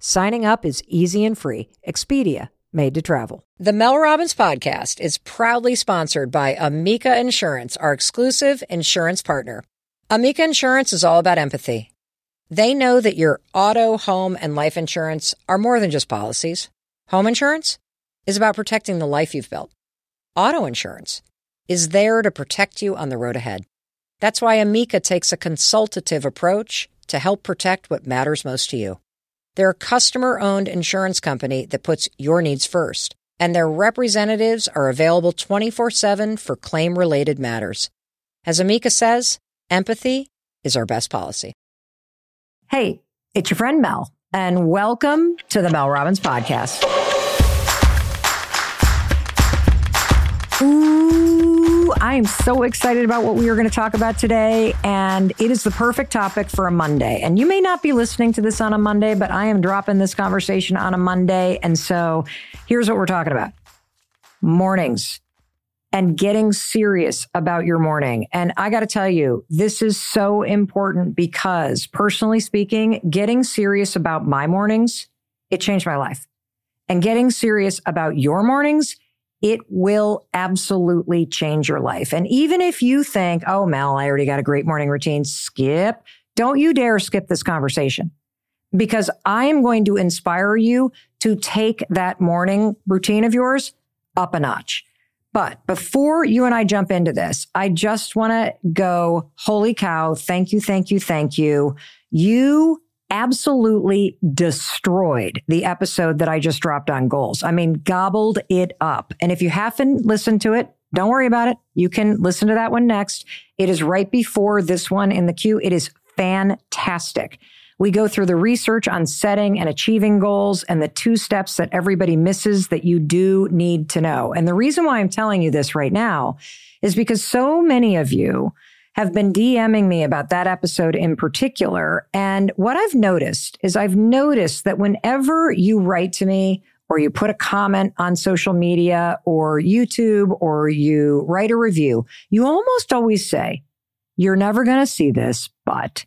Signing up is easy and free. Expedia, made to travel. The Mel Robbins podcast is proudly sponsored by Amica Insurance, our exclusive insurance partner. Amica Insurance is all about empathy. They know that your auto, home, and life insurance are more than just policies. Home insurance is about protecting the life you've built. Auto insurance is there to protect you on the road ahead. That's why Amica takes a consultative approach to help protect what matters most to you. They're a customer owned insurance company that puts your needs first, and their representatives are available 24 7 for claim related matters. As Amica says, empathy is our best policy. Hey, it's your friend Mel, and welcome to the Mel Robbins Podcast. Ooh, I am so excited about what we are going to talk about today. And it is the perfect topic for a Monday. And you may not be listening to this on a Monday, but I am dropping this conversation on a Monday. And so here's what we're talking about mornings and getting serious about your morning. And I got to tell you, this is so important because personally speaking, getting serious about my mornings, it changed my life. And getting serious about your mornings, it will absolutely change your life. And even if you think, oh, Mel, I already got a great morning routine, skip, don't you dare skip this conversation because I am going to inspire you to take that morning routine of yours up a notch. But before you and I jump into this, I just want to go, holy cow, thank you, thank you, thank you. You absolutely destroyed the episode that I just dropped on goals. I mean, gobbled it up. And if you haven't listened to it, don't worry about it. You can listen to that one next. It is right before this one in the queue. It is fantastic. We go through the research on setting and achieving goals and the two steps that everybody misses that you do need to know. And the reason why I'm telling you this right now is because so many of you have been DMing me about that episode in particular. And what I've noticed is I've noticed that whenever you write to me or you put a comment on social media or YouTube or you write a review, you almost always say, You're never going to see this, but.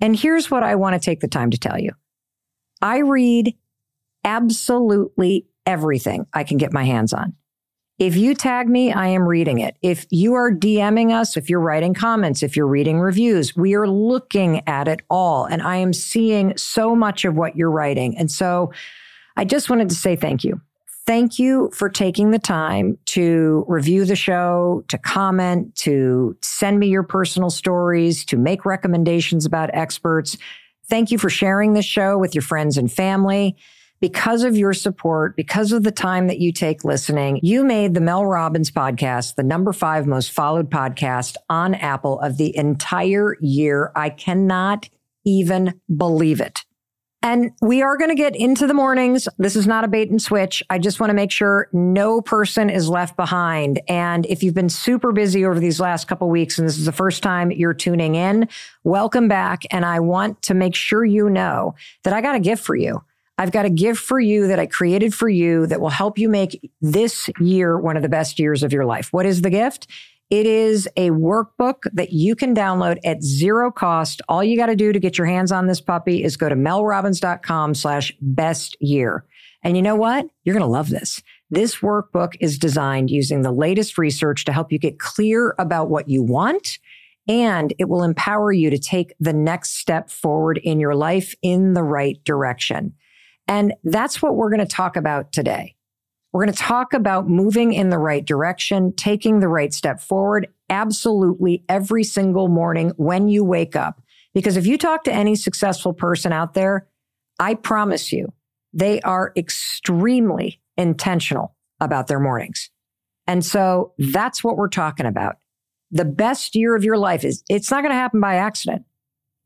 And here's what I want to take the time to tell you I read absolutely everything I can get my hands on. If you tag me, I am reading it. If you are DMing us, if you're writing comments, if you're reading reviews, we are looking at it all. And I am seeing so much of what you're writing. And so I just wanted to say thank you. Thank you for taking the time to review the show, to comment, to send me your personal stories, to make recommendations about experts. Thank you for sharing this show with your friends and family because of your support, because of the time that you take listening, you made the Mel Robbins podcast the number five most followed podcast on Apple of the entire year. I cannot even believe it. And we are going to get into the mornings. This is not a bait and switch. I just want to make sure no person is left behind. And if you've been super busy over these last couple weeks and this is the first time you're tuning in, welcome back. And I want to make sure you know that I got a gift for you. I've got a gift for you that I created for you that will help you make this year one of the best years of your life. What is the gift? It is a workbook that you can download at zero cost. All you got to do to get your hands on this puppy is go to melrobbins.com slash best year. And you know what? You're going to love this. This workbook is designed using the latest research to help you get clear about what you want. And it will empower you to take the next step forward in your life in the right direction. And that's what we're going to talk about today. We're going to talk about moving in the right direction, taking the right step forward absolutely every single morning when you wake up. Because if you talk to any successful person out there, I promise you, they are extremely intentional about their mornings. And so that's what we're talking about. The best year of your life is, it's not going to happen by accident.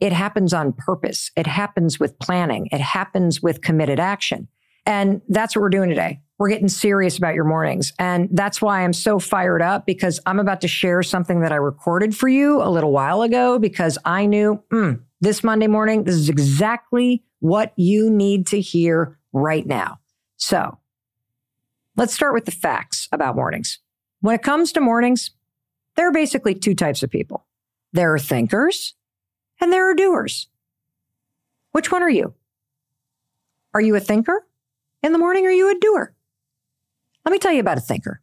It happens on purpose. It happens with planning. It happens with committed action. And that's what we're doing today. We're getting serious about your mornings. And that's why I'm so fired up because I'm about to share something that I recorded for you a little while ago because I knew mm, this Monday morning, this is exactly what you need to hear right now. So let's start with the facts about mornings. When it comes to mornings, there are basically two types of people. There are thinkers and there are doers. Which one are you? Are you a thinker in the morning or are you a doer? Let me tell you about a thinker.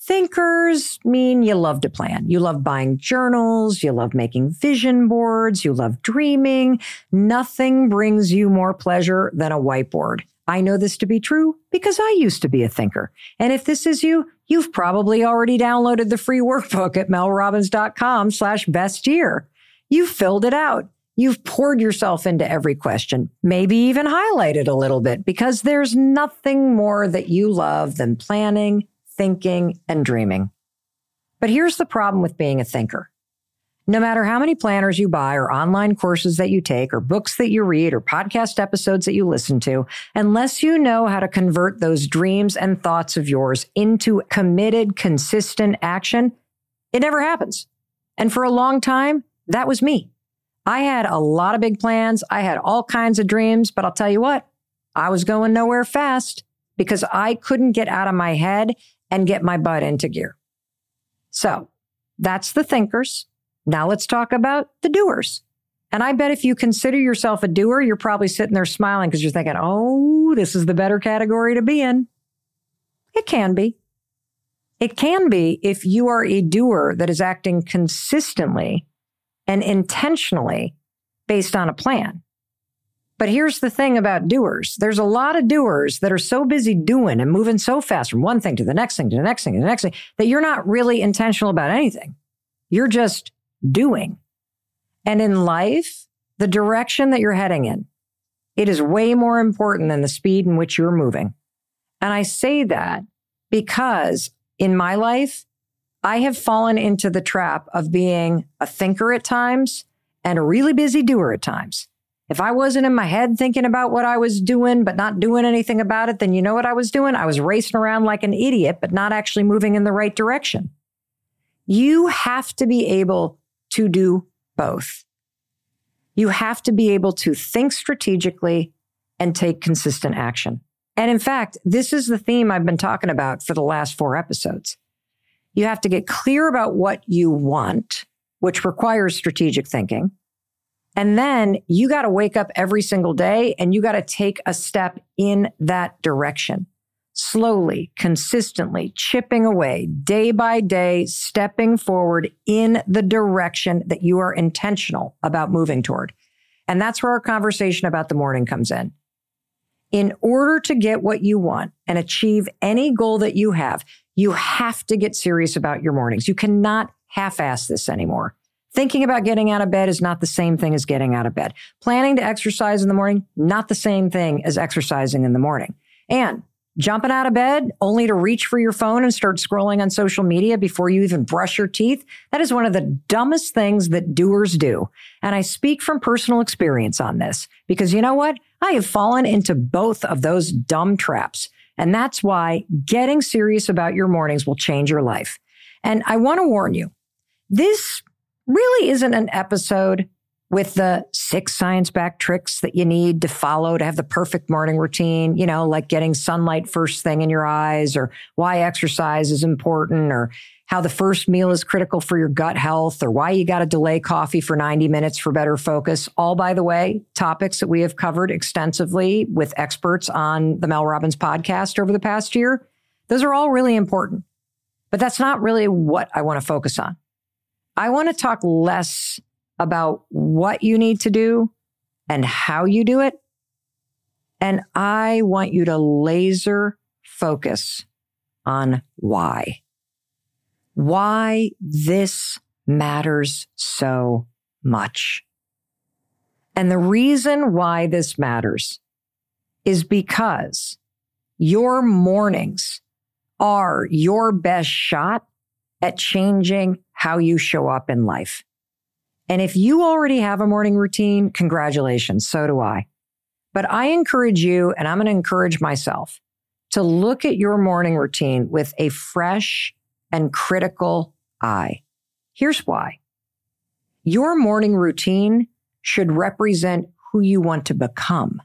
Thinkers mean you love to plan. You love buying journals. You love making vision boards. You love dreaming. Nothing brings you more pleasure than a whiteboard. I know this to be true because I used to be a thinker. And if this is you, you've probably already downloaded the free workbook at melrobbins.com slash best year. You've filled it out. You've poured yourself into every question, maybe even highlighted a little bit because there's nothing more that you love than planning, thinking, and dreaming. But here's the problem with being a thinker. No matter how many planners you buy or online courses that you take or books that you read or podcast episodes that you listen to, unless you know how to convert those dreams and thoughts of yours into committed, consistent action, it never happens. And for a long time, that was me. I had a lot of big plans. I had all kinds of dreams, but I'll tell you what, I was going nowhere fast because I couldn't get out of my head and get my butt into gear. So that's the thinkers. Now let's talk about the doers. And I bet if you consider yourself a doer, you're probably sitting there smiling because you're thinking, oh, this is the better category to be in. It can be. It can be if you are a doer that is acting consistently and intentionally based on a plan. But here's the thing about doers. There's a lot of doers that are so busy doing and moving so fast from one thing to the next thing to the next thing to the next thing that you're not really intentional about anything. You're just doing. And in life, the direction that you're heading in, it is way more important than the speed in which you're moving. And I say that because in my life, I have fallen into the trap of being a thinker at times and a really busy doer at times. If I wasn't in my head thinking about what I was doing, but not doing anything about it, then you know what I was doing? I was racing around like an idiot, but not actually moving in the right direction. You have to be able to do both. You have to be able to think strategically and take consistent action. And in fact, this is the theme I've been talking about for the last four episodes. You have to get clear about what you want, which requires strategic thinking. And then you got to wake up every single day and you got to take a step in that direction slowly, consistently chipping away day by day, stepping forward in the direction that you are intentional about moving toward. And that's where our conversation about the morning comes in. In order to get what you want and achieve any goal that you have, you have to get serious about your mornings. You cannot half ass this anymore. Thinking about getting out of bed is not the same thing as getting out of bed. Planning to exercise in the morning, not the same thing as exercising in the morning. And Jumping out of bed only to reach for your phone and start scrolling on social media before you even brush your teeth. That is one of the dumbest things that doers do. And I speak from personal experience on this because you know what? I have fallen into both of those dumb traps. And that's why getting serious about your mornings will change your life. And I want to warn you, this really isn't an episode with the six science backed tricks that you need to follow to have the perfect morning routine, you know, like getting sunlight first thing in your eyes or why exercise is important or how the first meal is critical for your gut health or why you got to delay coffee for 90 minutes for better focus. All by the way, topics that we have covered extensively with experts on the Mel Robbins podcast over the past year. Those are all really important, but that's not really what I want to focus on. I want to talk less about what you need to do and how you do it. And I want you to laser focus on why. Why this matters so much. And the reason why this matters is because your mornings are your best shot at changing how you show up in life. And if you already have a morning routine, congratulations. So do I. But I encourage you, and I'm going to encourage myself to look at your morning routine with a fresh and critical eye. Here's why. Your morning routine should represent who you want to become,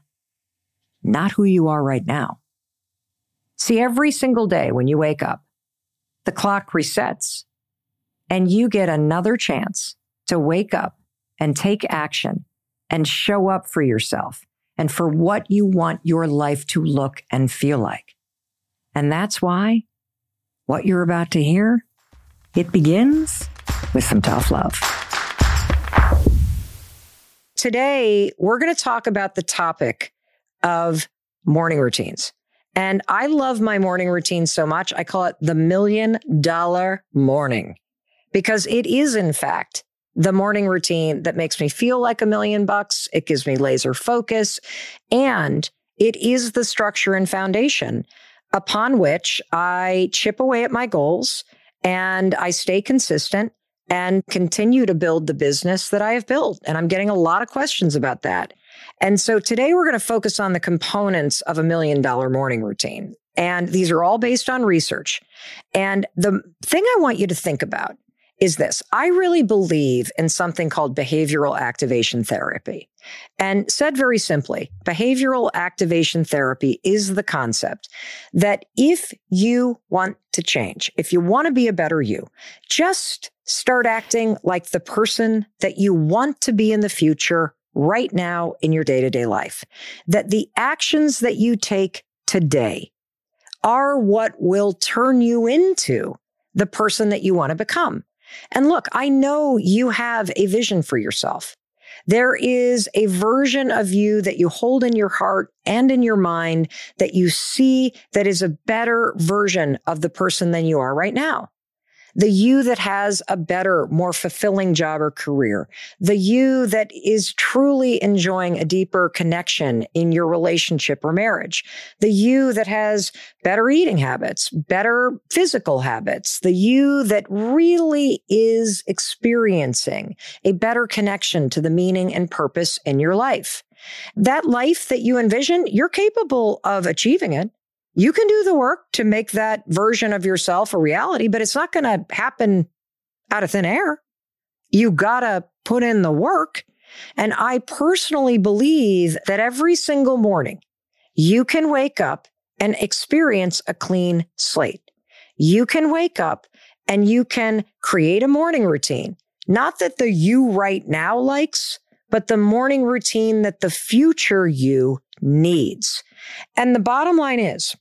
not who you are right now. See, every single day when you wake up, the clock resets and you get another chance to wake up and take action and show up for yourself and for what you want your life to look and feel like. And that's why what you're about to hear, it begins with some tough love. Today, we're going to talk about the topic of morning routines. And I love my morning routine so much. I call it the million dollar morning because it is, in fact, the morning routine that makes me feel like a million bucks. It gives me laser focus and it is the structure and foundation upon which I chip away at my goals and I stay consistent and continue to build the business that I have built. And I'm getting a lot of questions about that. And so today we're going to focus on the components of a million dollar morning routine. And these are all based on research. And the thing I want you to think about is this I really believe in something called behavioral activation therapy. And said very simply, behavioral activation therapy is the concept that if you want to change, if you want to be a better you, just start acting like the person that you want to be in the future right now in your day to day life. That the actions that you take today are what will turn you into the person that you want to become. And look, I know you have a vision for yourself. There is a version of you that you hold in your heart and in your mind that you see that is a better version of the person than you are right now the you that has a better, more fulfilling job or career, the you that is truly enjoying a deeper connection in your relationship or marriage, the you that has better eating habits, better physical habits, the you that really is experiencing a better connection to the meaning and purpose in your life. That life that you envision, you're capable of achieving it. You can do the work to make that version of yourself a reality, but it's not going to happen out of thin air. You got to put in the work. And I personally believe that every single morning you can wake up and experience a clean slate. You can wake up and you can create a morning routine. Not that the you right now likes, but the morning routine that the future you needs. And the bottom line is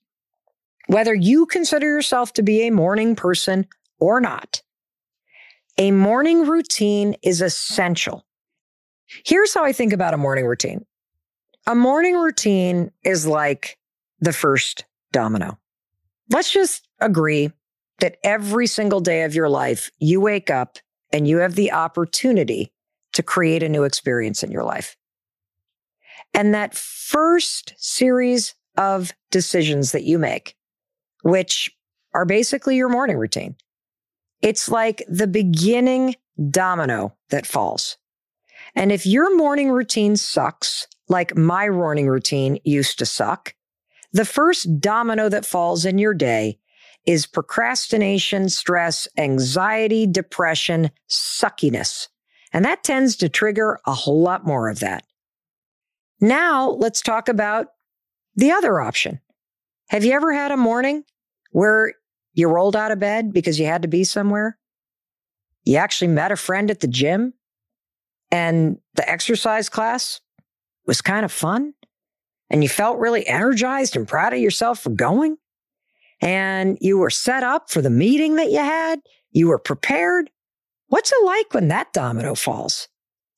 whether you consider yourself to be a morning person or not, a morning routine is essential. Here's how I think about a morning routine. A morning routine is like the first domino. Let's just agree that every single day of your life, you wake up and you have the opportunity to create a new experience in your life. And that first series of decisions that you make, which are basically your morning routine, it's like the beginning domino that falls. And if your morning routine sucks, like my morning routine used to suck, the first domino that falls in your day is procrastination, stress, anxiety, depression, suckiness. And that tends to trigger a whole lot more of that. Now let's talk about the other option. Have you ever had a morning where you rolled out of bed because you had to be somewhere? You actually met a friend at the gym and the exercise class was kind of fun and you felt really energized and proud of yourself for going and you were set up for the meeting that you had. You were prepared What's it like when that domino falls?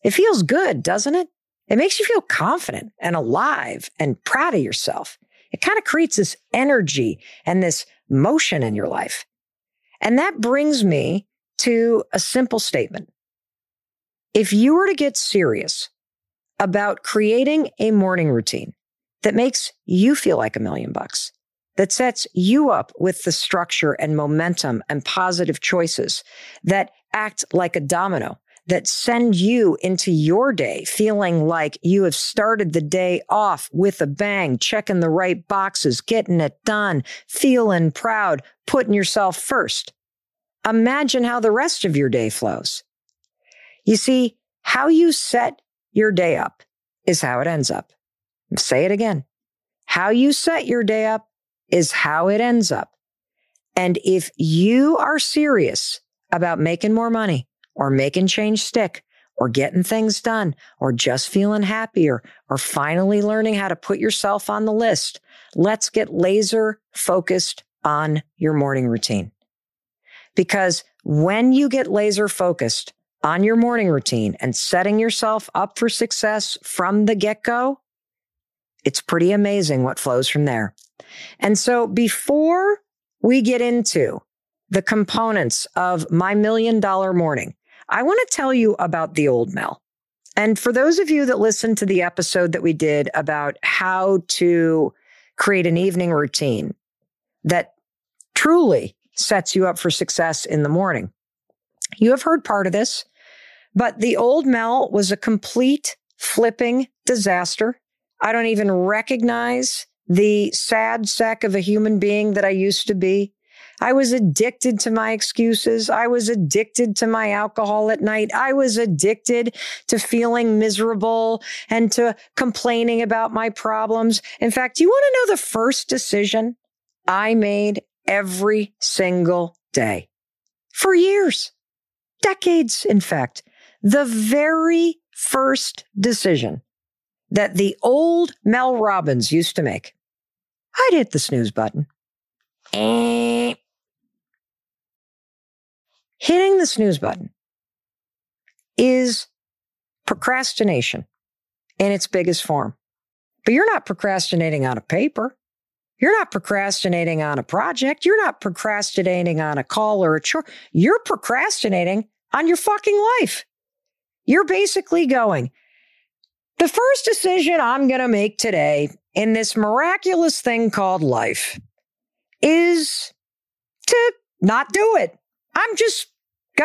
It feels good, doesn't it? It makes you feel confident and alive and proud of yourself. It kind of creates this energy and this motion in your life. And that brings me to a simple statement. If you were to get serious about creating a morning routine that makes you feel like a million bucks, that sets you up with the structure and momentum and positive choices that act like a domino that send you into your day feeling like you have started the day off with a bang, checking the right boxes, getting it done, feeling proud, putting yourself first. Imagine how the rest of your day flows. You see, how you set your day up is how it ends up. Say it again. How you set your day up is how it ends up. And if you are serious about making more money or making change stick or getting things done or just feeling happier or finally learning how to put yourself on the list, let's get laser focused on your morning routine. Because when you get laser focused on your morning routine and setting yourself up for success from the get go, it's pretty amazing what flows from there. And so before we get into the components of my million dollar morning, I want to tell you about the old Mel. And for those of you that listened to the episode that we did about how to create an evening routine that truly sets you up for success in the morning, you have heard part of this, but the old Mel was a complete flipping disaster. I don't even recognize the sad sack of a human being that I used to be. I was addicted to my excuses. I was addicted to my alcohol at night. I was addicted to feeling miserable and to complaining about my problems. In fact, you want to know the first decision I made every single day for years, decades, in fact. The very first decision that the old Mel Robbins used to make, I'd hit the snooze button. Eh. Hitting the snooze button is procrastination in its biggest form. But you're not procrastinating on a paper. You're not procrastinating on a project. You're not procrastinating on a call or a chore. You're procrastinating on your fucking life. You're basically going, the first decision I'm going to make today in this miraculous thing called life is to not do it. I'm just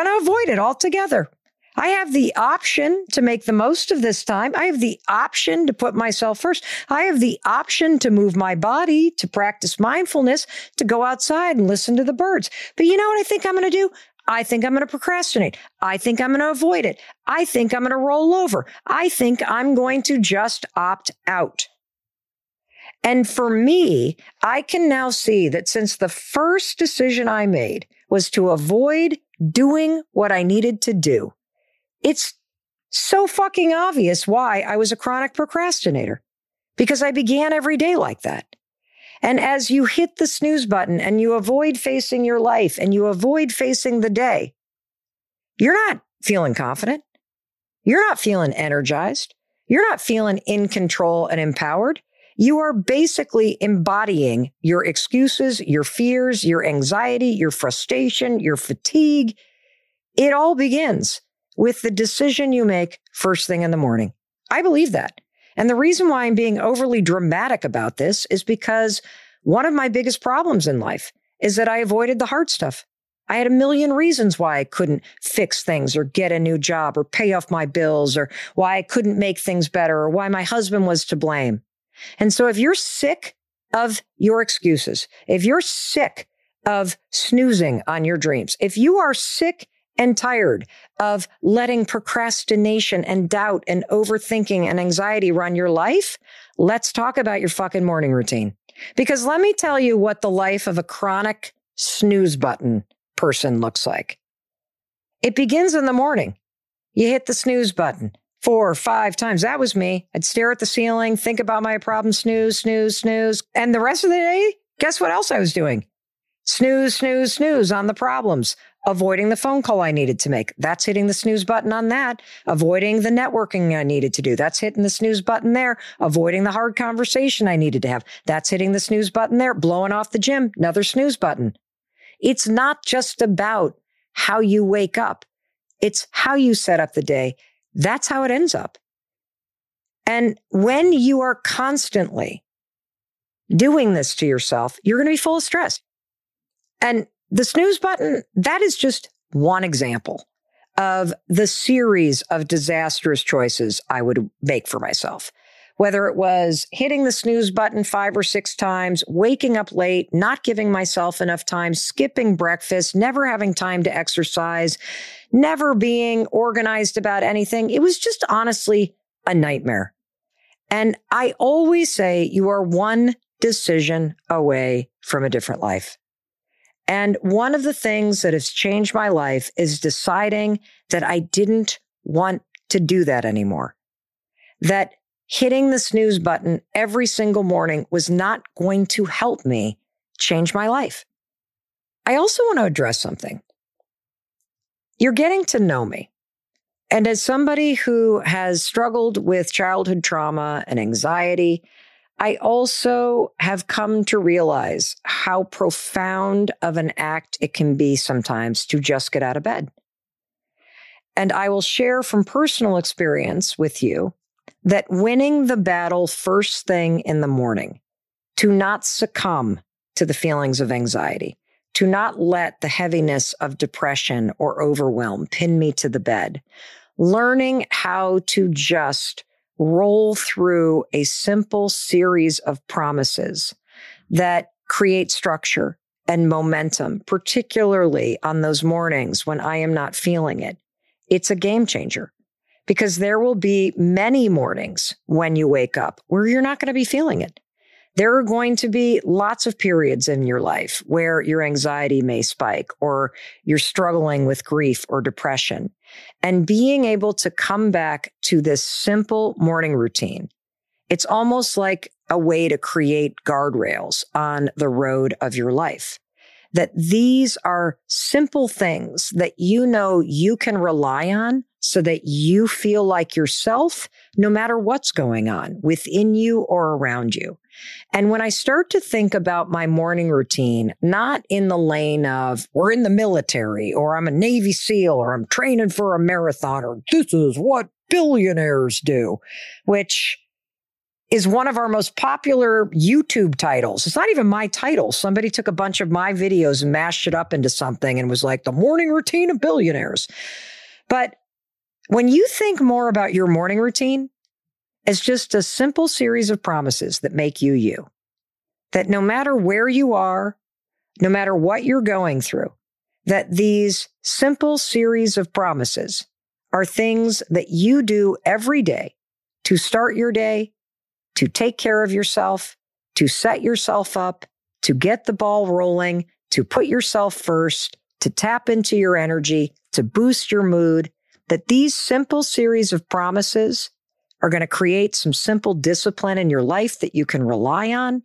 going to avoid it altogether. I have the option to make the most of this time. I have the option to put myself first. I have the option to move my body, to practice mindfulness, to go outside and listen to the birds. But you know what I think I'm going to do? I think I'm going to procrastinate. I think I'm going to avoid it. I think I'm going to roll over. I think I'm going to just opt out. And for me, I can now see that since the first decision I made was to avoid doing what I needed to do, it's so fucking obvious why I was a chronic procrastinator because I began every day like that. And as you hit the snooze button and you avoid facing your life and you avoid facing the day, you're not feeling confident. You're not feeling energized. You're not feeling in control and empowered. You are basically embodying your excuses, your fears, your anxiety, your frustration, your fatigue. It all begins with the decision you make first thing in the morning. I believe that. And the reason why I'm being overly dramatic about this is because one of my biggest problems in life is that I avoided the hard stuff. I had a million reasons why I couldn't fix things or get a new job or pay off my bills or why I couldn't make things better or why my husband was to blame. And so if you're sick of your excuses, if you're sick of snoozing on your dreams, if you are sick and tired of letting procrastination and doubt and overthinking and anxiety run your life, let's talk about your fucking morning routine. Because let me tell you what the life of a chronic snooze button person looks like. It begins in the morning. You hit the snooze button four or five times. That was me. I'd stare at the ceiling, think about my problem, snooze, snooze, snooze. And the rest of the day, guess what else I was doing? Snooze, snooze, snooze on the problems avoiding the phone call I needed to make. That's hitting the snooze button on that. Avoiding the networking I needed to do. That's hitting the snooze button there. Avoiding the hard conversation I needed to have. That's hitting the snooze button there. Blowing off the gym. Another snooze button. It's not just about how you wake up. It's how you set up the day. That's how it ends up. And when you are constantly doing this to yourself, you're going to be full of stress. And the snooze button, that is just one example of the series of disastrous choices I would make for myself. Whether it was hitting the snooze button five or six times, waking up late, not giving myself enough time, skipping breakfast, never having time to exercise, never being organized about anything. It was just honestly a nightmare. And I always say you are one decision away from a different life. And one of the things that has changed my life is deciding that I didn't want to do that anymore. That hitting the snooze button every single morning was not going to help me change my life. I also want to address something. You're getting to know me. And as somebody who has struggled with childhood trauma and anxiety, I also have come to realize how profound of an act it can be sometimes to just get out of bed. And I will share from personal experience with you that winning the battle first thing in the morning, to not succumb to the feelings of anxiety, to not let the heaviness of depression or overwhelm pin me to the bed, learning how to just roll through a simple series of promises that create structure and momentum, particularly on those mornings when I am not feeling it. It's a game changer because there will be many mornings when you wake up where you're not going to be feeling it. There are going to be lots of periods in your life where your anxiety may spike or you're struggling with grief or depression. And being able to come back to this simple morning routine, it's almost like a way to create guardrails on the road of your life. That these are simple things that you know you can rely on so that you feel like yourself no matter what's going on within you or around you. And when I start to think about my morning routine, not in the lane of we're in the military or I'm a Navy SEAL or I'm training for a marathon or this is what billionaires do, which is one of our most popular YouTube titles. It's not even my title. Somebody took a bunch of my videos and mashed it up into something and was like the morning routine of billionaires. But when you think more about your morning routine, as just a simple series of promises that make you you. That no matter where you are, no matter what you're going through, that these simple series of promises are things that you do every day to start your day, to take care of yourself, to set yourself up, to get the ball rolling, to put yourself first, to tap into your energy, to boost your mood, that these simple series of promises are going to create some simple discipline in your life that you can rely on,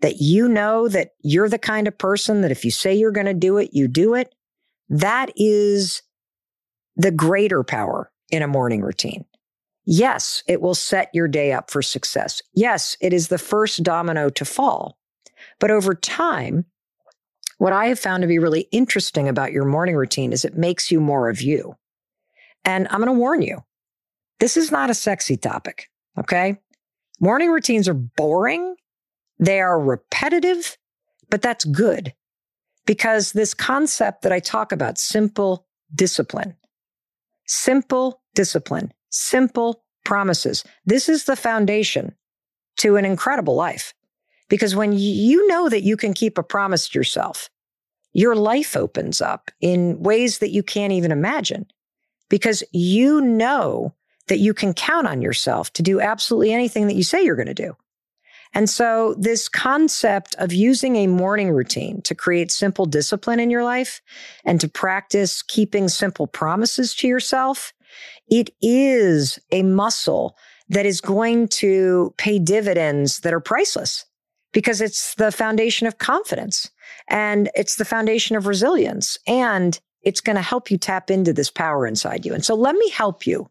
that you know that you're the kind of person that if you say you're going to do it, you do it. That is the greater power in a morning routine. Yes, it will set your day up for success. Yes, it is the first domino to fall. But over time, what I have found to be really interesting about your morning routine is it makes you more of you. And I'm going to warn you, this is not a sexy topic. Okay. Morning routines are boring. They are repetitive, but that's good because this concept that I talk about, simple discipline, simple discipline, simple promises. This is the foundation to an incredible life. Because when you know that you can keep a promise to yourself, your life opens up in ways that you can't even imagine because you know that you can count on yourself to do absolutely anything that you say you're going to do. And so, this concept of using a morning routine to create simple discipline in your life and to practice keeping simple promises to yourself, it is a muscle that is going to pay dividends that are priceless because it's the foundation of confidence and it's the foundation of resilience and it's going to help you tap into this power inside you. And so, let me help you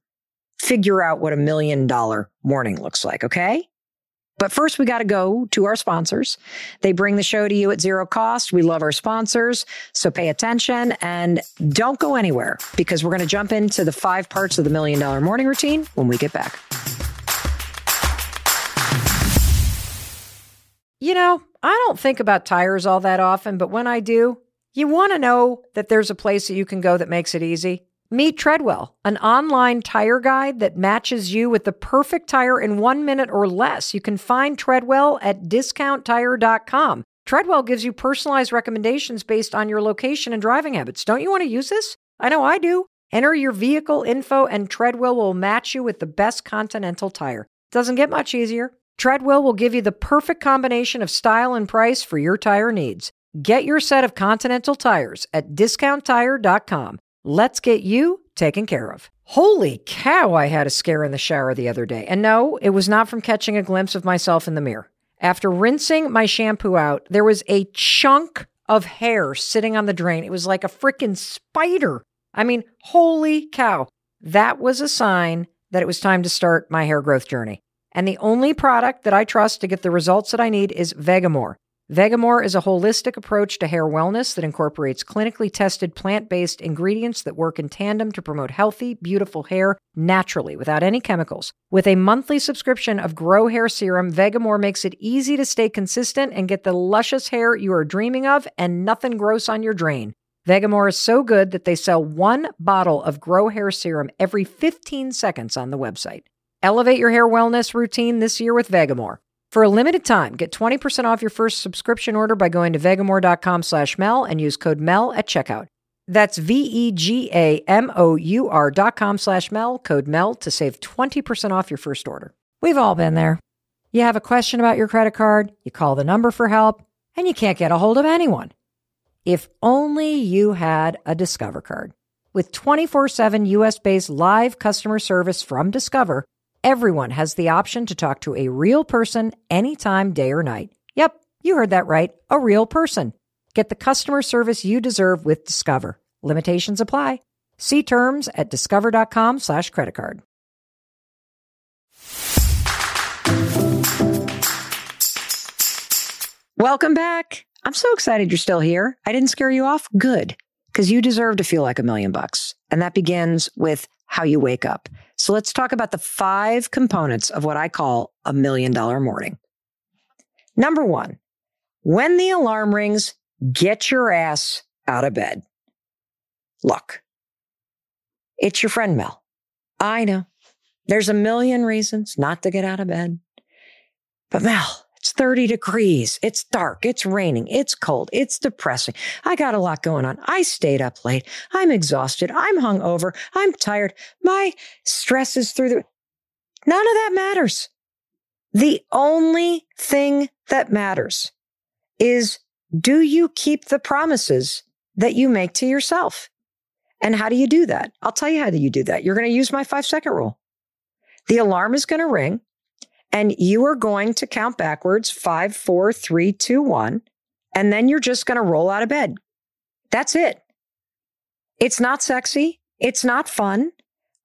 figure out what a million dollar morning looks like, okay? But first, we got to go to our sponsors. They bring the show to you at zero cost. We love our sponsors, so pay attention and don't go anywhere because we're going to jump into the five parts of the million dollar morning routine when we get back. You know, I don't think about tires all that often, but when I do, you want to know that there's a place that you can go that makes it easy. Meet Treadwell, an online tire guide that matches you with the perfect tire in one minute or less. You can find Treadwell at discounttire.com. Treadwell gives you personalized recommendations based on your location and driving habits. Don't you want to use this? I know I do. Enter your vehicle info, and Treadwell will match you with the best Continental tire. Doesn't get much easier. Treadwell will give you the perfect combination of style and price for your tire needs. Get your set of Continental tires at discounttire.com. Let's get you taken care of. Holy cow, I had a scare in the shower the other day. And no, it was not from catching a glimpse of myself in the mirror. After rinsing my shampoo out, there was a chunk of hair sitting on the drain. It was like a freaking spider. I mean, holy cow. That was a sign that it was time to start my hair growth journey. And the only product that I trust to get the results that I need is Vegamour. Vegamour is a holistic approach to hair wellness that incorporates clinically tested plant based ingredients that work in tandem to promote healthy, beautiful hair naturally without any chemicals. With a monthly subscription of Grow Hair Serum, Vegamour makes it easy to stay consistent and get the luscious hair you are dreaming of and nothing gross on your drain. Vegamour is so good that they sell one bottle of Grow Hair Serum every 15 seconds on the website. Elevate your hair wellness routine this year with Vegamour. For a limited time, get 20% off your first subscription order by going to vegamour.com slash Mel and use code MEL at checkout. That's V-E-G-A-M-O-U-R dot com slash Mel, code MEL to save 20% off your first order. We've all been there. You have a question about your credit card, you call the number for help, and you can't get a hold of anyone. If only you had a Discover card. With 24-7 US-based live customer service from Discover, everyone has the option to talk to a real person anytime, day or night. Yep, you heard that right. A real person. Get the customer service you deserve with Discover. Limitations apply. See terms at discover.com slash credit card. Welcome back. I'm so excited you're still here. I didn't scare you off. Good. Because you deserve to feel like a million bucks. And that begins with how you wake up. So let's talk about the five components of what I call a million dollar morning. Number one, when the alarm rings, get your ass out of bed. Look, it's your friend Mel. I know there's a million reasons not to get out of bed. But Mel, it's 30 degrees. It's dark. It's raining. It's cold. It's depressing. I got a lot going on. I stayed up late. I'm exhausted. I'm hungover. I'm tired. My stress is through the. None of that matters. The only thing that matters is do you keep the promises that you make to yourself? And how do you do that? I'll tell you how do you do that. You're going to use my five second rule. The alarm is going to ring and you are going to count backwards five, four, three, two, one. And then you're just going to roll out of bed. That's it. It's not sexy. It's not fun.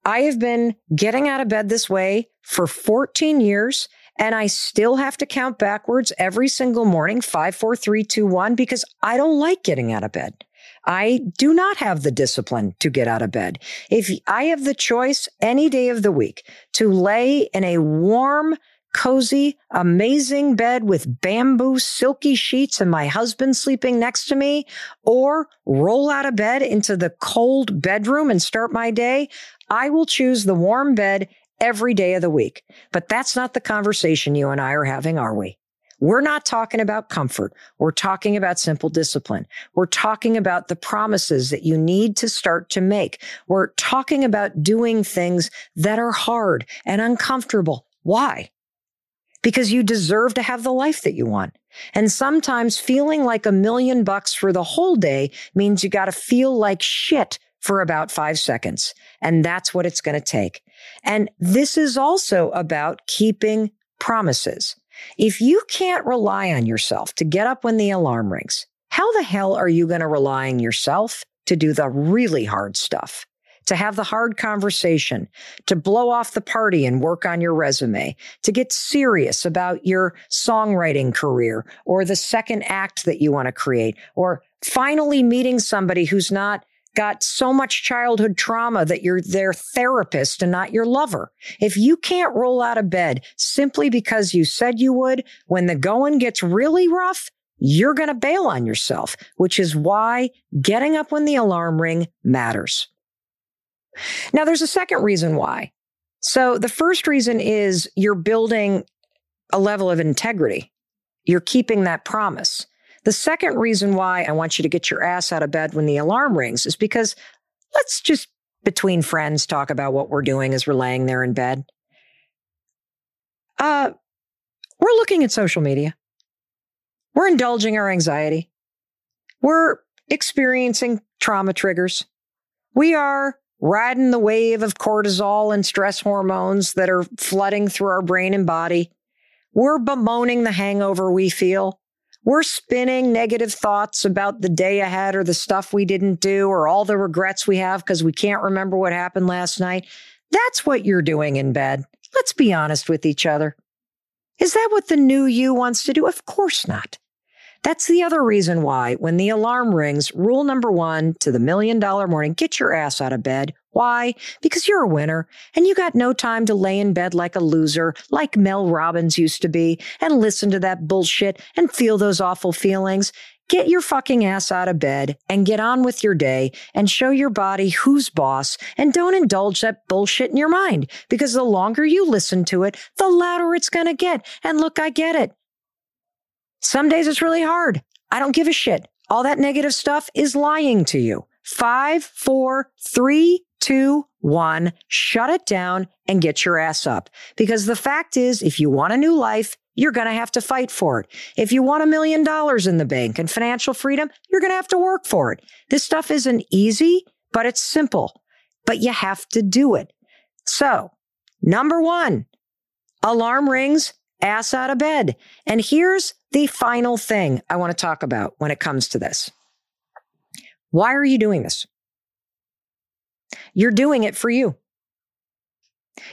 I have been getting out of bed this way for 14 years and I still have to count backwards every single morning, five, four, three, two, one, because I don't like getting out of bed. I do not have the discipline to get out of bed. If I have the choice any day of the week to lay in a warm, cozy, amazing bed with bamboo silky sheets and my husband sleeping next to me, or roll out of bed into the cold bedroom and start my day, I will choose the warm bed every day of the week. But that's not the conversation you and I are having, are we? We're not talking about comfort. We're talking about simple discipline. We're talking about the promises that you need to start to make. We're talking about doing things that are hard and uncomfortable. Why? Because you deserve to have the life that you want. And sometimes feeling like a million bucks for the whole day means you got to feel like shit for about five seconds. And that's what it's going to take. And this is also about keeping promises. If you can't rely on yourself to get up when the alarm rings, how the hell are you going to rely on yourself to do the really hard stuff? To have the hard conversation, to blow off the party and work on your resume, to get serious about your songwriting career or the second act that you want to create, or finally meeting somebody who's not got so much childhood trauma that you're their therapist and not your lover. If you can't roll out of bed simply because you said you would, when the going gets really rough, you're going to bail on yourself, which is why getting up when the alarm ring matters. Now, there's a second reason why. So, the first reason is you're building a level of integrity, you're keeping that promise. The second reason why I want you to get your ass out of bed when the alarm rings is because let's just between friends talk about what we're doing as we're laying there in bed. Uh, we're looking at social media. We're indulging our anxiety. We're experiencing trauma triggers. We are riding the wave of cortisol and stress hormones that are flooding through our brain and body. We're bemoaning the hangover we feel. We're spinning negative thoughts about the day ahead or the stuff we didn't do or all the regrets we have because we can't remember what happened last night. That's what you're doing in bed. Let's be honest with each other. Is that what the new you wants to do? Of course not. That's the other reason why, when the alarm rings, rule number one to the million dollar morning, get your ass out of bed. Why? Because you're a winner and you got no time to lay in bed like a loser, like Mel Robbins used to be, and listen to that bullshit and feel those awful feelings. Get your fucking ass out of bed and get on with your day and show your body who's boss and don't indulge that bullshit in your mind because the longer you listen to it, the louder it's going to get. And look, I get it. Some days it's really hard. I don't give a shit. All that negative stuff is lying to you. Five, four, three, two, one, shut it down and get your ass up. Because the fact is, if you want a new life, you're going to have to fight for it. If you want a million dollars in the bank and financial freedom, you're going to have to work for it. This stuff isn't easy, but it's simple, but you have to do it. So number one, alarm rings, ass out of bed. And here's the final thing I want to talk about when it comes to this. Why are you doing this? You're doing it for you.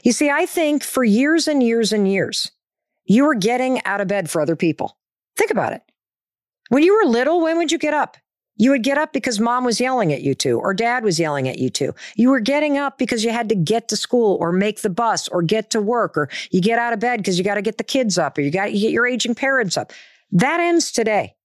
You see, I think for years and years and years, you were getting out of bed for other people. Think about it. When you were little, when would you get up? You would get up because mom was yelling at you to, or dad was yelling at you to. You were getting up because you had to get to school or make the bus or get to work, or you get out of bed because you got to get the kids up or you got to get your aging parents up. That ends today.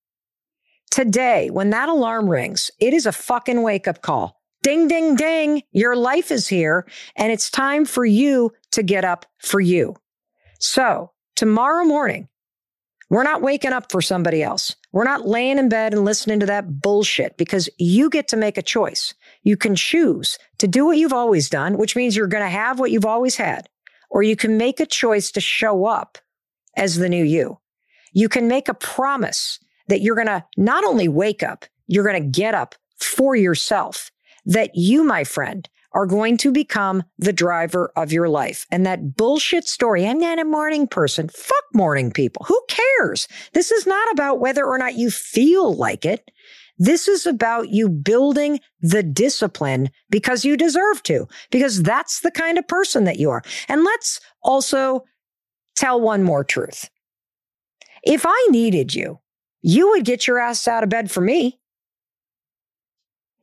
Today, when that alarm rings, it is a fucking wake up call. Ding, ding, ding. Your life is here and it's time for you to get up for you. So tomorrow morning, we're not waking up for somebody else. We're not laying in bed and listening to that bullshit because you get to make a choice. You can choose to do what you've always done, which means you're going to have what you've always had, or you can make a choice to show up as the new you. You can make a promise that you're going to not only wake up, you're going to get up for yourself, that you, my friend, are going to become the driver of your life. And that bullshit story, I'm not a morning person. Fuck morning people. Who cares? This is not about whether or not you feel like it. This is about you building the discipline because you deserve to, because that's the kind of person that you are. And let's also tell one more truth. If I needed you, you would get your ass out of bed for me.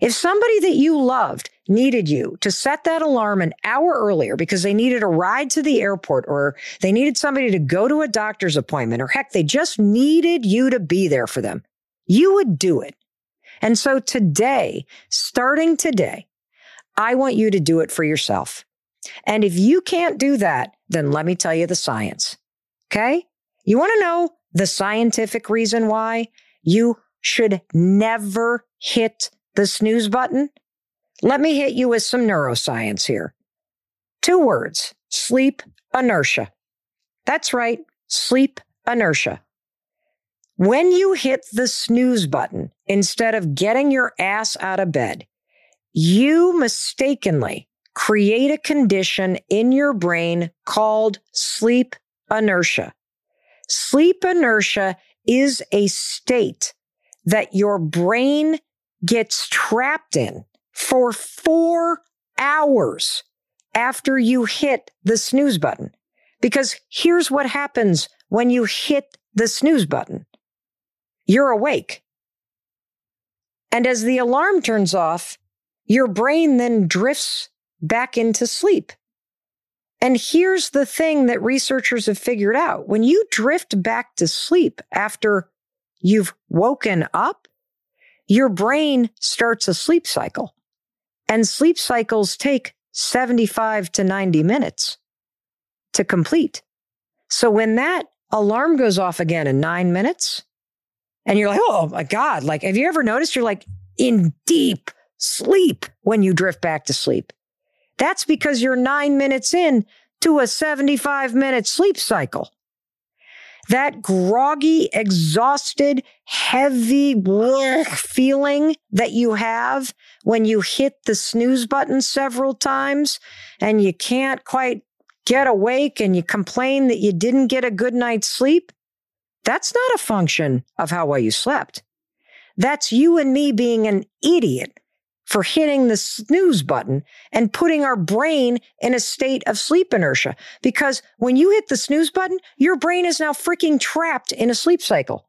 If somebody that you loved needed you to set that alarm an hour earlier because they needed a ride to the airport or they needed somebody to go to a doctor's appointment or heck, they just needed you to be there for them, you would do it. And so today, starting today, I want you to do it for yourself. And if you can't do that, then let me tell you the science. Okay? You want to know the scientific reason why you should never hit the snooze button? Let me hit you with some neuroscience here. Two words sleep inertia. That's right, sleep inertia. When you hit the snooze button instead of getting your ass out of bed, you mistakenly create a condition in your brain called sleep inertia. Sleep inertia is a state that your brain gets trapped in for four hours after you hit the snooze button. Because here's what happens when you hit the snooze button. You're awake. And as the alarm turns off, your brain then drifts back into sleep. And here's the thing that researchers have figured out. When you drift back to sleep after you've woken up, your brain starts a sleep cycle. And sleep cycles take 75 to 90 minutes to complete. So when that alarm goes off again in nine minutes, and you're like, oh my God, like, have you ever noticed you're like in deep sleep when you drift back to sleep? That's because you're nine minutes in to a 75 minute sleep cycle. That groggy, exhausted, heavy feeling that you have when you hit the snooze button several times and you can't quite get awake and you complain that you didn't get a good night's sleep, that's not a function of how well you slept. That's you and me being an idiot for hitting the snooze button and putting our brain in a state of sleep inertia. Because when you hit the snooze button, your brain is now freaking trapped in a sleep cycle.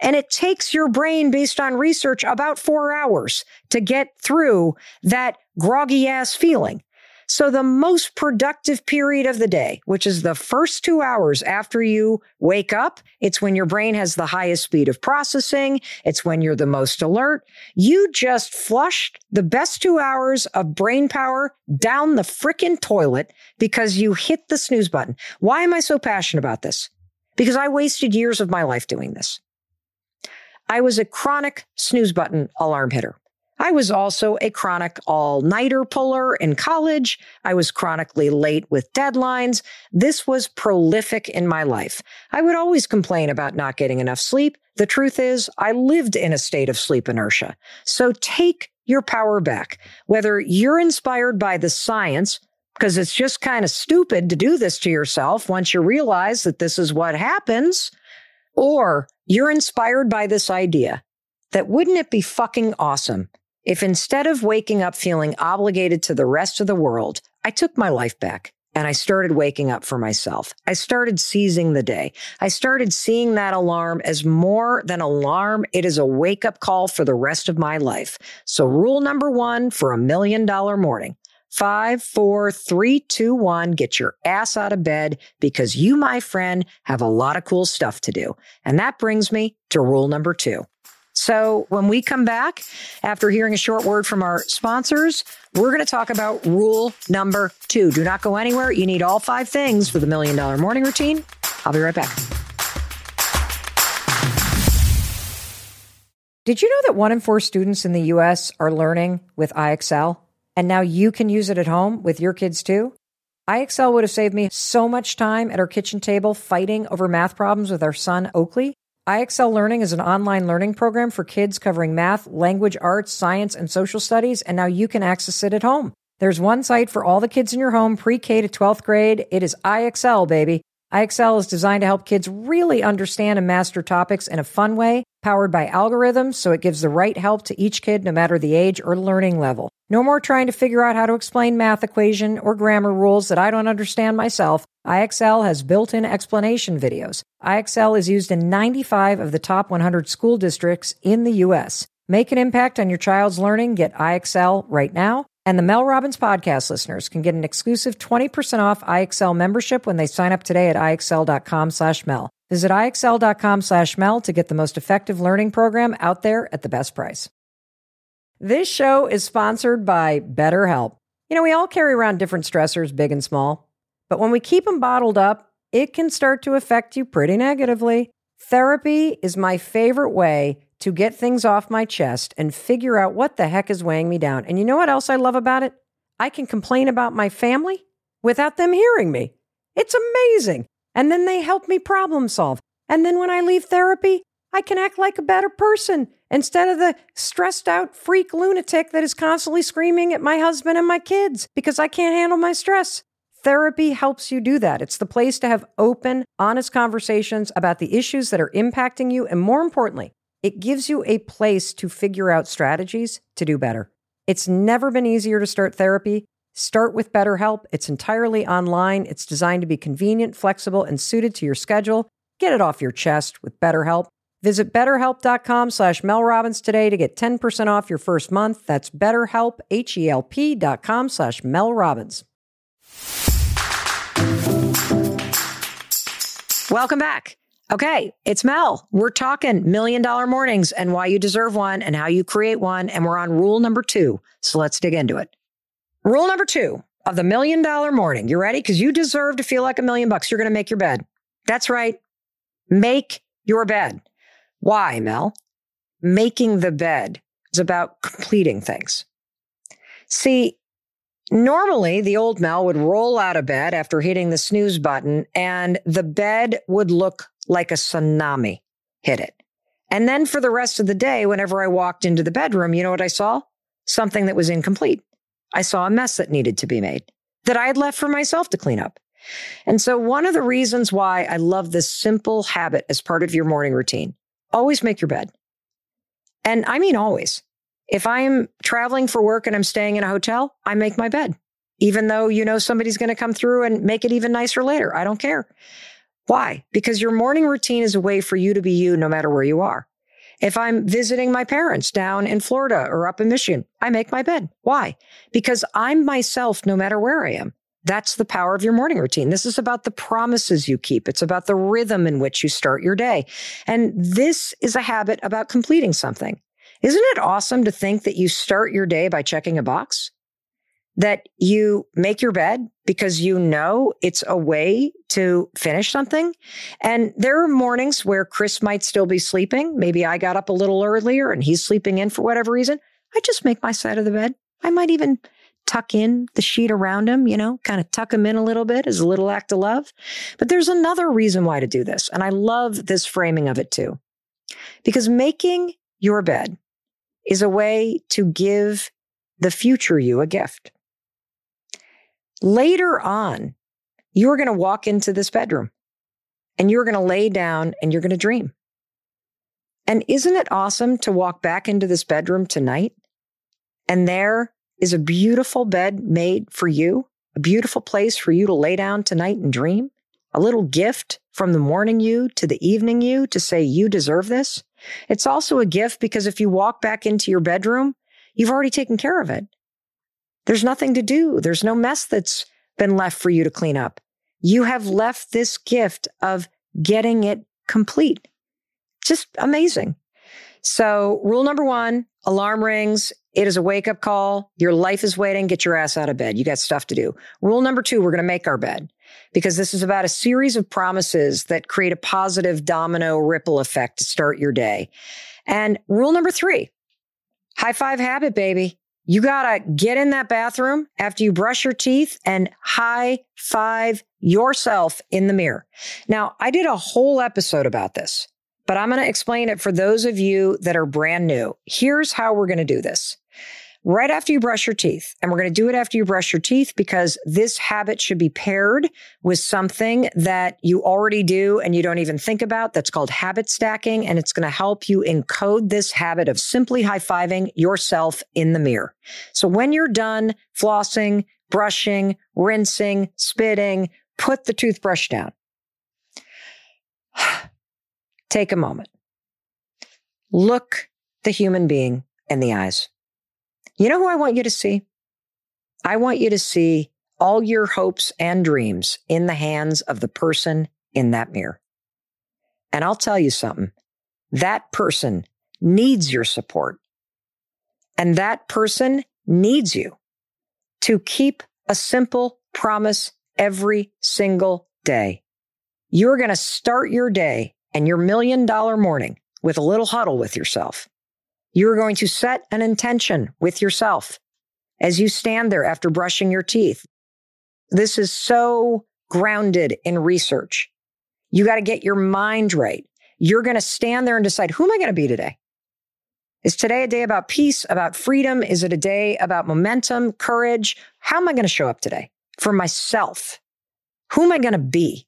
And it takes your brain, based on research, about four hours to get through that groggy ass feeling. So the most productive period of the day, which is the first two hours after you wake up, it's when your brain has the highest speed of processing. It's when you're the most alert. You just flushed the best two hours of brain power down the frickin' toilet because you hit the snooze button. Why am I so passionate about this? Because I wasted years of my life doing this. I was a chronic snooze button alarm hitter. I was also a chronic all nighter puller in college. I was chronically late with deadlines. This was prolific in my life. I would always complain about not getting enough sleep. The truth is, I lived in a state of sleep inertia. So take your power back. Whether you're inspired by the science, because it's just kind of stupid to do this to yourself once you realize that this is what happens, or you're inspired by this idea that wouldn't it be fucking awesome if instead of waking up feeling obligated to the rest of the world, I took my life back and I started waking up for myself. I started seizing the day. I started seeing that alarm as more than alarm. It is a wake up call for the rest of my life. So rule number one for a million dollar morning. Five, four, three, two, one. Get your ass out of bed because you, my friend, have a lot of cool stuff to do. And that brings me to rule number two. So, when we come back after hearing a short word from our sponsors, we're going to talk about rule number two. Do not go anywhere. You need all five things for the million dollar morning routine. I'll be right back. Did you know that one in four students in the US are learning with IXL? And now you can use it at home with your kids too? IXL would have saved me so much time at our kitchen table fighting over math problems with our son, Oakley. IXL Learning is an online learning program for kids covering math, language, arts, science, and social studies, and now you can access it at home. There's one site for all the kids in your home, pre K to 12th grade. It is IXL, baby. IXL is designed to help kids really understand and master topics in a fun way, powered by algorithms, so it gives the right help to each kid no matter the age or learning level. No more trying to figure out how to explain math equation or grammar rules that I don't understand myself. IXL has built-in explanation videos. IXL is used in 95 of the top 100 school districts in the US. Make an impact on your child's learning. Get IXL right now. And the Mel Robbins podcast listeners can get an exclusive 20% off IXL membership when they sign up today at IXL.com slash Mel. Visit IXL.com slash Mel to get the most effective learning program out there at the best price. This show is sponsored by BetterHelp. You know, we all carry around different stressors, big and small, but when we keep them bottled up, it can start to affect you pretty negatively. Therapy is my favorite way to get things off my chest and figure out what the heck is weighing me down. And you know what else I love about it? I can complain about my family without them hearing me. It's amazing. And then they help me problem solve. And then when I leave therapy, I can act like a better person instead of the stressed out freak lunatic that is constantly screaming at my husband and my kids because I can't handle my stress. Therapy helps you do that. It's the place to have open, honest conversations about the issues that are impacting you. And more importantly, it gives you a place to figure out strategies to do better. It's never been easier to start therapy. Start with BetterHelp. It's entirely online. It's designed to be convenient, flexible, and suited to your schedule. Get it off your chest with BetterHelp. Visit betterhelp.com slash melrobbins today to get 10% off your first month. That's betterhelp, H-E-L-P dot com slash melrobbins. Welcome back. Okay, it's Mel. We're talking million dollar mornings and why you deserve one and how you create one. And we're on rule number two. So let's dig into it. Rule number two of the million dollar morning. You ready? Because you deserve to feel like a million bucks. You're going to make your bed. That's right. Make your bed. Why, Mel? Making the bed is about completing things. See, normally the old Mel would roll out of bed after hitting the snooze button and the bed would look like a tsunami hit it. And then for the rest of the day, whenever I walked into the bedroom, you know what I saw? Something that was incomplete. I saw a mess that needed to be made that I had left for myself to clean up. And so, one of the reasons why I love this simple habit as part of your morning routine always make your bed. And I mean, always. If I'm traveling for work and I'm staying in a hotel, I make my bed, even though you know somebody's going to come through and make it even nicer later. I don't care. Why? Because your morning routine is a way for you to be you no matter where you are. If I'm visiting my parents down in Florida or up in Michigan, I make my bed. Why? Because I'm myself no matter where I am. That's the power of your morning routine. This is about the promises you keep. It's about the rhythm in which you start your day. And this is a habit about completing something. Isn't it awesome to think that you start your day by checking a box? that you make your bed because you know it's a way to finish something. And there are mornings where Chris might still be sleeping. Maybe I got up a little earlier and he's sleeping in for whatever reason. I just make my side of the bed. I might even tuck in the sheet around him, you know, kind of tuck him in a little bit as a little act of love. But there's another reason why to do this. And I love this framing of it too. Because making your bed is a way to give the future you a gift. Later on, you're going to walk into this bedroom and you're going to lay down and you're going to dream. And isn't it awesome to walk back into this bedroom tonight? And there is a beautiful bed made for you, a beautiful place for you to lay down tonight and dream, a little gift from the morning you to the evening you to say you deserve this. It's also a gift because if you walk back into your bedroom, you've already taken care of it. There's nothing to do. There's no mess that's been left for you to clean up. You have left this gift of getting it complete. Just amazing. So, rule number one alarm rings. It is a wake up call. Your life is waiting. Get your ass out of bed. You got stuff to do. Rule number two we're going to make our bed because this is about a series of promises that create a positive domino ripple effect to start your day. And rule number three high five habit, baby. You got to get in that bathroom after you brush your teeth and high five yourself in the mirror. Now, I did a whole episode about this, but I'm going to explain it for those of you that are brand new. Here's how we're going to do this right after you brush your teeth. And we're going to do it after you brush your teeth because this habit should be paired with something that you already do and you don't even think about. That's called habit stacking. And it's going to help you encode this habit of simply high fiving yourself in the mirror. So when you're done flossing, brushing, rinsing, spitting, put the toothbrush down. Take a moment. Look the human being in the eyes. You know who I want you to see? I want you to see all your hopes and dreams in the hands of the person in that mirror. And I'll tell you something that person needs your support. And that person needs you to keep a simple promise every single day. You're going to start your day and your million dollar morning with a little huddle with yourself. You are going to set an intention with yourself as you stand there after brushing your teeth. This is so grounded in research. You got to get your mind right. You're going to stand there and decide, who am I going to be today? Is today a day about peace, about freedom? Is it a day about momentum, courage? How am I going to show up today for myself? Who am I going to be?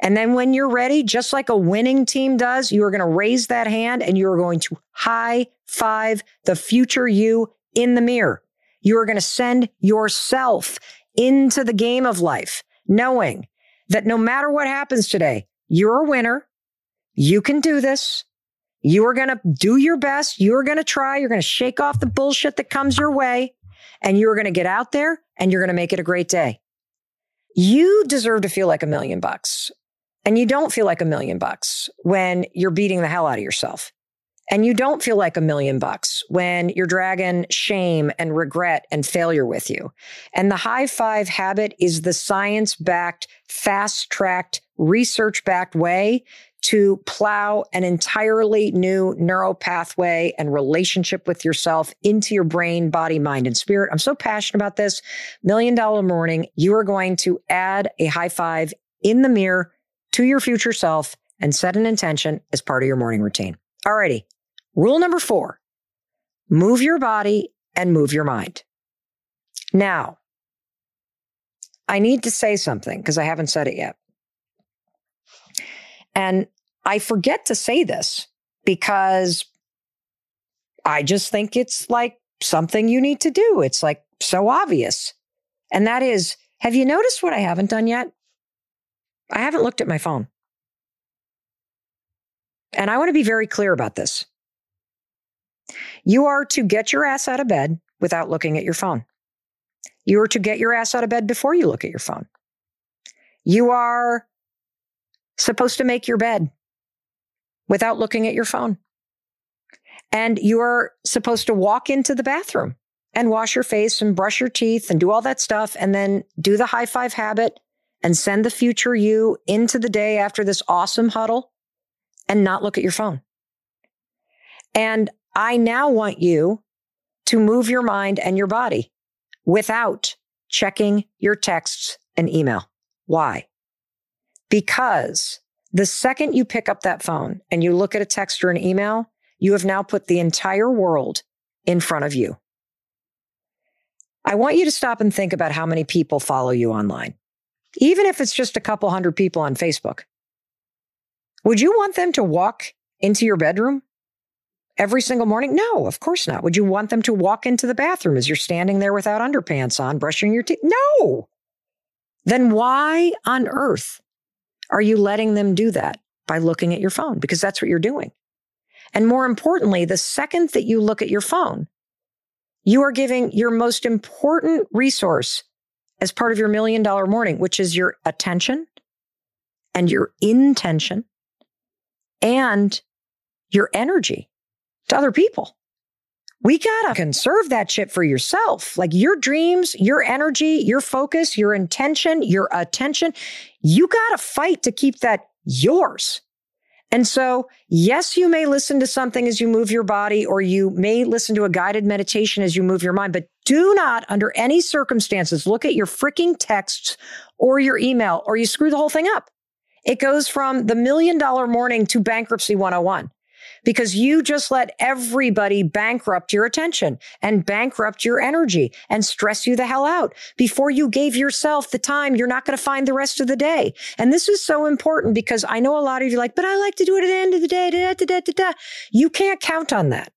And then when you're ready, just like a winning team does, you are going to raise that hand and you are going to high five the future you in the mirror. You are going to send yourself into the game of life, knowing that no matter what happens today, you're a winner. You can do this. You are going to do your best. You are going to try. You're going to shake off the bullshit that comes your way and you're going to get out there and you're going to make it a great day. You deserve to feel like a million bucks. And you don't feel like a million bucks when you're beating the hell out of yourself. and you don't feel like a million bucks when you're dragging shame and regret and failure with you. And the high five habit is the science backed, fast tracked, research backed way to plow an entirely new neural pathway and relationship with yourself into your brain, body, mind, and spirit. I'm so passionate about this. Million dollar morning, you are going to add a high five in the mirror to your future self and set an intention as part of your morning routine. Alrighty. Rule number four, move your body and move your mind. Now, I need to say something because I haven't said it yet. And I forget to say this because I just think it's like something you need to do. It's like so obvious. And that is, have you noticed what I haven't done yet? I haven't looked at my phone. And I want to be very clear about this. You are to get your ass out of bed without looking at your phone. You are to get your ass out of bed before you look at your phone. You are supposed to make your bed without looking at your phone. And you are supposed to walk into the bathroom and wash your face and brush your teeth and do all that stuff and then do the high five habit and send the future you into the day after this awesome huddle and not look at your phone. And I now want you to move your mind and your body without checking your texts and email. Why? Because the second you pick up that phone and you look at a text or an email, you have now put the entire world in front of you. I want you to stop and think about how many people follow you online, even if it's just a couple hundred people on Facebook. Would you want them to walk into your bedroom every single morning? No, of course not. Would you want them to walk into the bathroom as you're standing there without underpants on, brushing your teeth? No. Then why on earth are you letting them do that by looking at your phone? Because that's what you're doing. And more importantly, the second that you look at your phone, you are giving your most important resource as part of your million dollar morning, which is your attention and your intention and your energy to other people. We gotta conserve that shit for yourself. Like your dreams, your energy, your focus, your intention, your attention. You gotta fight to keep that yours. And so, yes, you may listen to something as you move your body, or you may listen to a guided meditation as you move your mind, but do not, under any circumstances, look at your freaking texts or your email, or you screw the whole thing up. It goes from the million dollar morning to bankruptcy 101 because you just let everybody bankrupt your attention and bankrupt your energy and stress you the hell out before you gave yourself the time you're not going to find the rest of the day. And this is so important because I know a lot of you like, but I like to do it at the end of the day. Da, da, da. You can't count on that.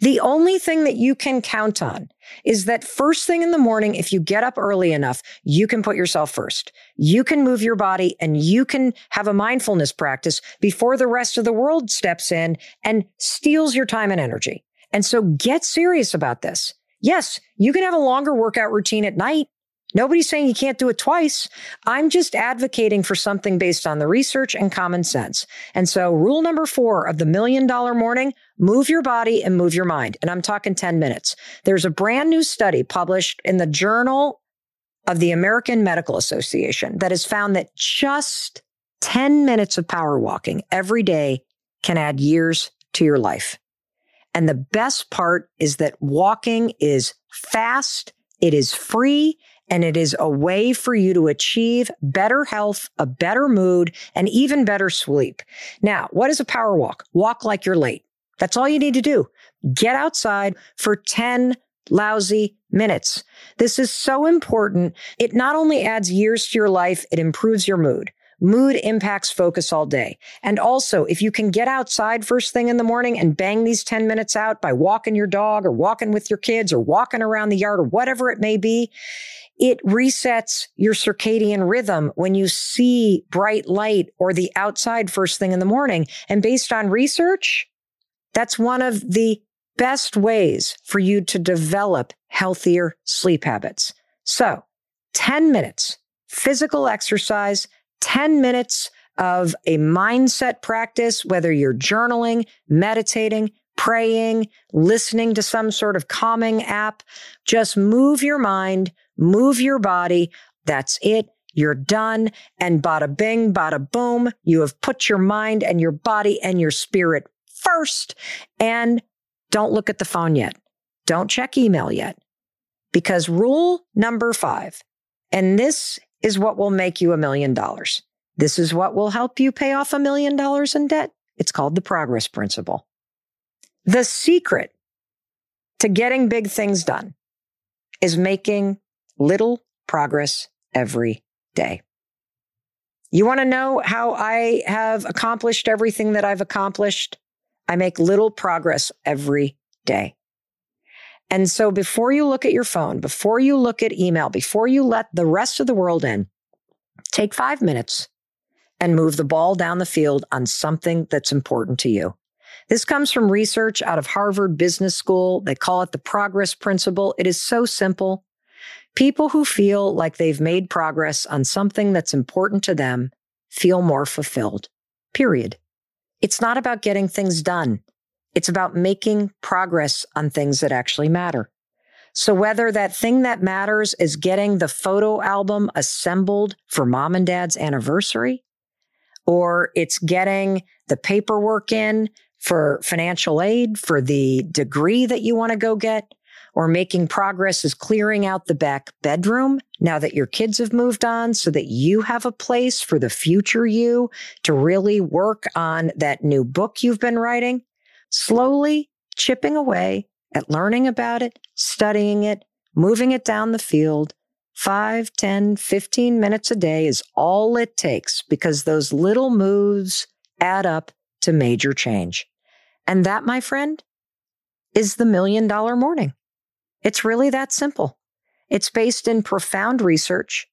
The only thing that you can count on is that first thing in the morning, if you get up early enough, you can put yourself first. You can move your body and you can have a mindfulness practice before the rest of the world steps in and steals your time and energy. And so get serious about this. Yes, you can have a longer workout routine at night. Nobody's saying you can't do it twice. I'm just advocating for something based on the research and common sense. And so, rule number four of the million dollar morning move your body and move your mind. And I'm talking 10 minutes. There's a brand new study published in the Journal of the American Medical Association that has found that just 10 minutes of power walking every day can add years to your life. And the best part is that walking is fast, it is free, and it is a way for you to achieve better health, a better mood, and even better sleep. Now, what is a power walk? Walk like you're late. That's all you need to do. Get outside for 10 lousy minutes. This is so important. It not only adds years to your life, it improves your mood. Mood impacts focus all day. And also, if you can get outside first thing in the morning and bang these 10 minutes out by walking your dog or walking with your kids or walking around the yard or whatever it may be, it resets your circadian rhythm when you see bright light or the outside first thing in the morning. And based on research, that's one of the best ways for you to develop healthier sleep habits. So 10 minutes physical exercise, 10 minutes of a mindset practice, whether you're journaling, meditating, praying, listening to some sort of calming app, just move your mind, move your body. That's it. You're done. And bada bing, bada boom. You have put your mind and your body and your spirit first. And don't look at the phone yet. Don't check email yet. Because rule number five, and this is what will make you a million dollars. This is what will help you pay off a million dollars in debt. It's called the progress principle. The secret to getting big things done is making little progress every day. You want to know how I have accomplished everything that I've accomplished? I make little progress every day. And so before you look at your phone, before you look at email, before you let the rest of the world in, take five minutes and move the ball down the field on something that's important to you. This comes from research out of Harvard Business School. They call it the progress principle. It is so simple. People who feel like they've made progress on something that's important to them feel more fulfilled. Period. It's not about getting things done. It's about making progress on things that actually matter. So whether that thing that matters is getting the photo album assembled for mom and dad's anniversary, or it's getting the paperwork in for financial aid for the degree that you want to go get, or making progress is clearing out the back bedroom now that your kids have moved on so that you have a place for the future you to really work on that new book you've been writing, slowly chipping away at learning about it, studying it, moving it down the field. 5, 10, 15 minutes a day is all it takes because those little moves add up to major change. And that, my friend, is the million dollar morning. It's really that simple. It's based in profound research.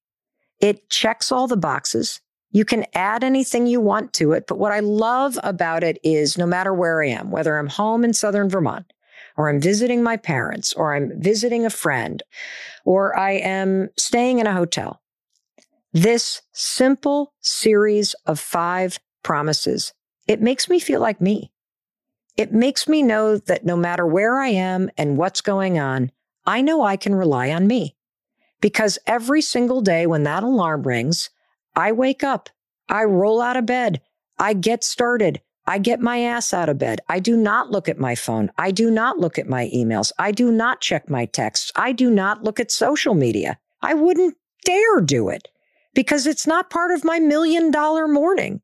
It checks all the boxes. You can add anything you want to it. But what I love about it is no matter where I am, whether I'm home in Southern Vermont, or I'm visiting my parents, or I'm visiting a friend, or I am staying in a hotel, this simple series of five promises, it makes me feel like me. It makes me know that no matter where I am and what's going on, I know I can rely on me because every single day when that alarm rings, I wake up, I roll out of bed, I get started, I get my ass out of bed. I do not look at my phone. I do not look at my emails. I do not check my texts. I do not look at social media. I wouldn't dare do it because it's not part of my million dollar morning.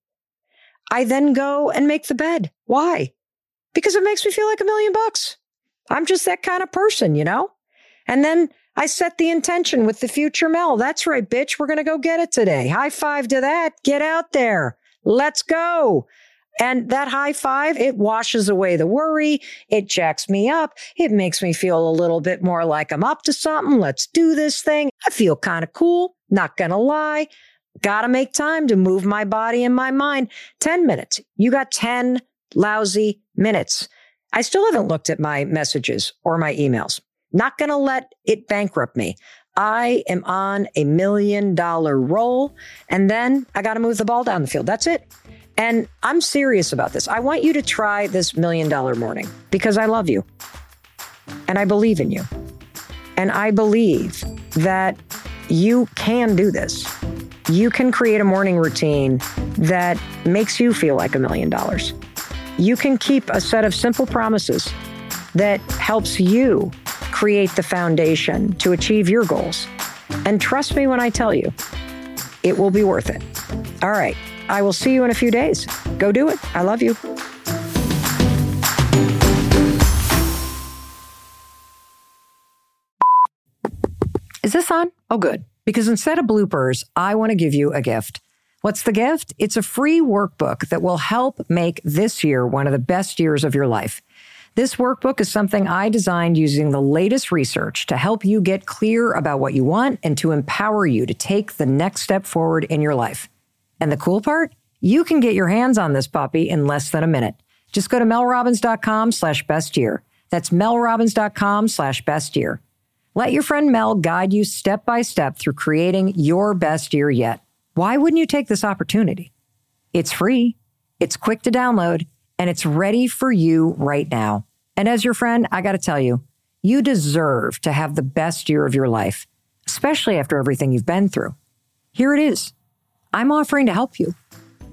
I then go and make the bed. Why? Because it makes me feel like a million bucks. I'm just that kind of person, you know? And then I set the intention with the future Mel. That's right, bitch. We're going to go get it today. High five to that. Get out there. Let's go. And that high five, it washes away the worry. It jacks me up. It makes me feel a little bit more like I'm up to something. Let's do this thing. I feel kind of cool. Not going to lie. Got to make time to move my body and my mind. 10 minutes. You got 10 lousy minutes. I still haven't looked at my messages or my emails. Not going to let it bankrupt me. I am on a million dollar roll. And then I got to move the ball down the field. That's it. And I'm serious about this. I want you to try this million dollar morning because I love you and I believe in you. And I believe that you can do this. You can create a morning routine that makes you feel like a million dollars. You can keep a set of simple promises that helps you create the foundation to achieve your goals. And trust me when I tell you, it will be worth it. All right. I will see you in a few days. Go do it. I love you. Is this on? Oh, good. Because instead of bloopers, I want to give you a gift. What's the gift? It's a free workbook that will help make this year one of the best years of your life. This workbook is something I designed using the latest research to help you get clear about what you want and to empower you to take the next step forward in your life. And the cool part? You can get your hands on this puppy in less than a minute. Just go to melrobbins.com slash best year. That's melrobbins.com slash best year. Let your friend Mel guide you step by step through creating your best year yet. Why wouldn't you take this opportunity? It's free, it's quick to download, and it's ready for you right now. And as your friend, I got to tell you, you deserve to have the best year of your life, especially after everything you've been through. Here it is. I'm offering to help you.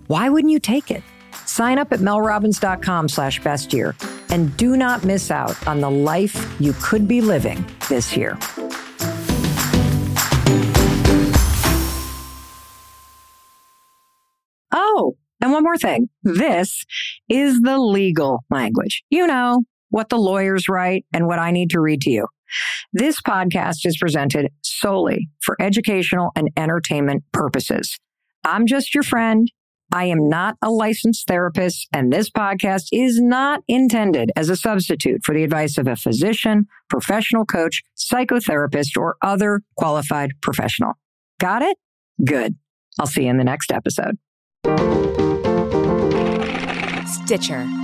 Why wouldn't you take it? Sign up at melrobbins.com slash best year and do not miss out on the life you could be living this year. Oh, and one more thing. This is the legal language. You know, what the lawyers write and what I need to read to you. This podcast is presented solely for educational and entertainment purposes. I'm just your friend. I am not a licensed therapist, and this podcast is not intended as a substitute for the advice of a physician, professional coach, psychotherapist, or other qualified professional. Got it? Good. I'll see you in the next episode. Stitcher.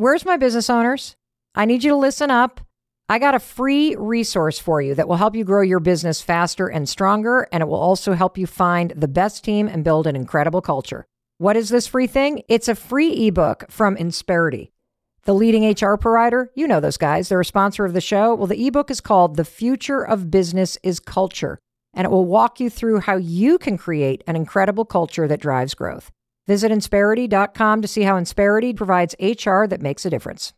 Where's my business owners? I need you to listen up. I got a free resource for you that will help you grow your business faster and stronger, and it will also help you find the best team and build an incredible culture. What is this free thing? It's a free ebook from Insperity, the leading HR provider. You know those guys, they're a sponsor of the show. Well, the ebook is called The Future of Business is Culture, and it will walk you through how you can create an incredible culture that drives growth. Visit Insperity.com to see how Insperity provides HR that makes a difference.